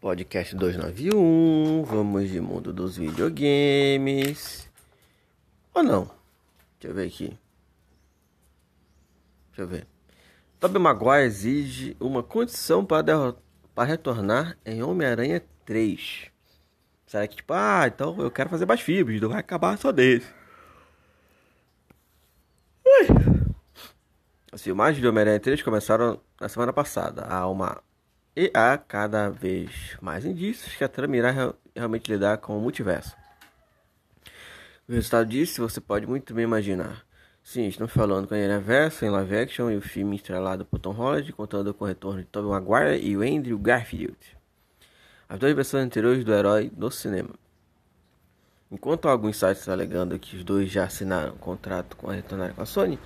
Podcast 291, vamos de mundo dos videogames. Ou não? Deixa eu ver aqui. Deixa eu ver. Tobey Maguire exige uma condição para, retornar em Homem-Aranha 3. Será que tipo, ah, então eu quero fazer mais filmes, não vai acabar só desse. As filmagens de Homem-Aranha 3 começaram na semana passada. Há uma e há cada vez mais indícios que a trama irá realmente lidar com o multiverso. O resultado disso você pode muito bem imaginar. Sim, estamos falando com a Verso em live action e o filme estrelado por Tom Holland, contando com o retorno de Tobey Maguire e o Andrew Garfield. As duas versões anteriores do herói no cinema. Enquanto alguns sites alegando que os dois já assinaram um contrato com a retornar com a Sony,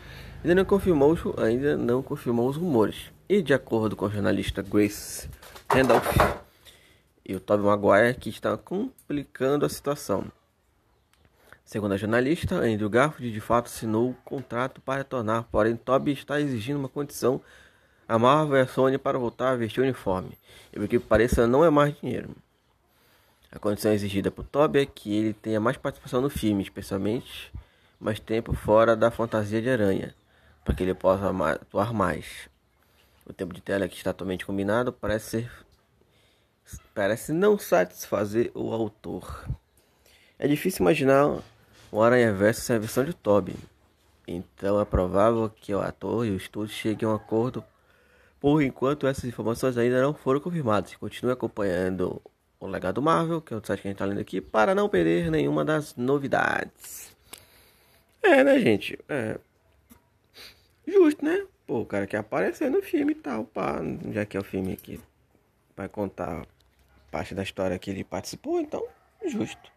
ainda não confirmou, ainda não confirmou os rumores. E de acordo com a jornalista Grace Randolph e o Tobey Maguire, que está complicando a situação. Segundo a jornalista, Andrew Garfield de fato assinou o contrato para retornar, porém Toby está exigindo uma condição a Marvel e a Sony para voltar a vestir o uniforme. E o que pareça não é mais dinheiro. A condição exigida por Toby é que ele tenha mais participação no filme, especialmente mais tempo fora da fantasia de aranha, para que ele possa atuar mais. O tempo de tela que está totalmente combinado parece ser parece não satisfazer o autor. É difícil imaginar o Aranha Verso sem a versão de Toby. Então é provável que o ator e o estúdio cheguem a um acordo. Por enquanto, essas informações ainda não foram confirmadas. Continue acompanhando o Legado Marvel, que é o site que a gente está lendo aqui, para não perder nenhuma das novidades. É, né, gente? É. Justo, né? Pô, o cara quer aparecer no filme e tal, pá. Já que é o filme que vai contar parte da história que ele participou, então, justo.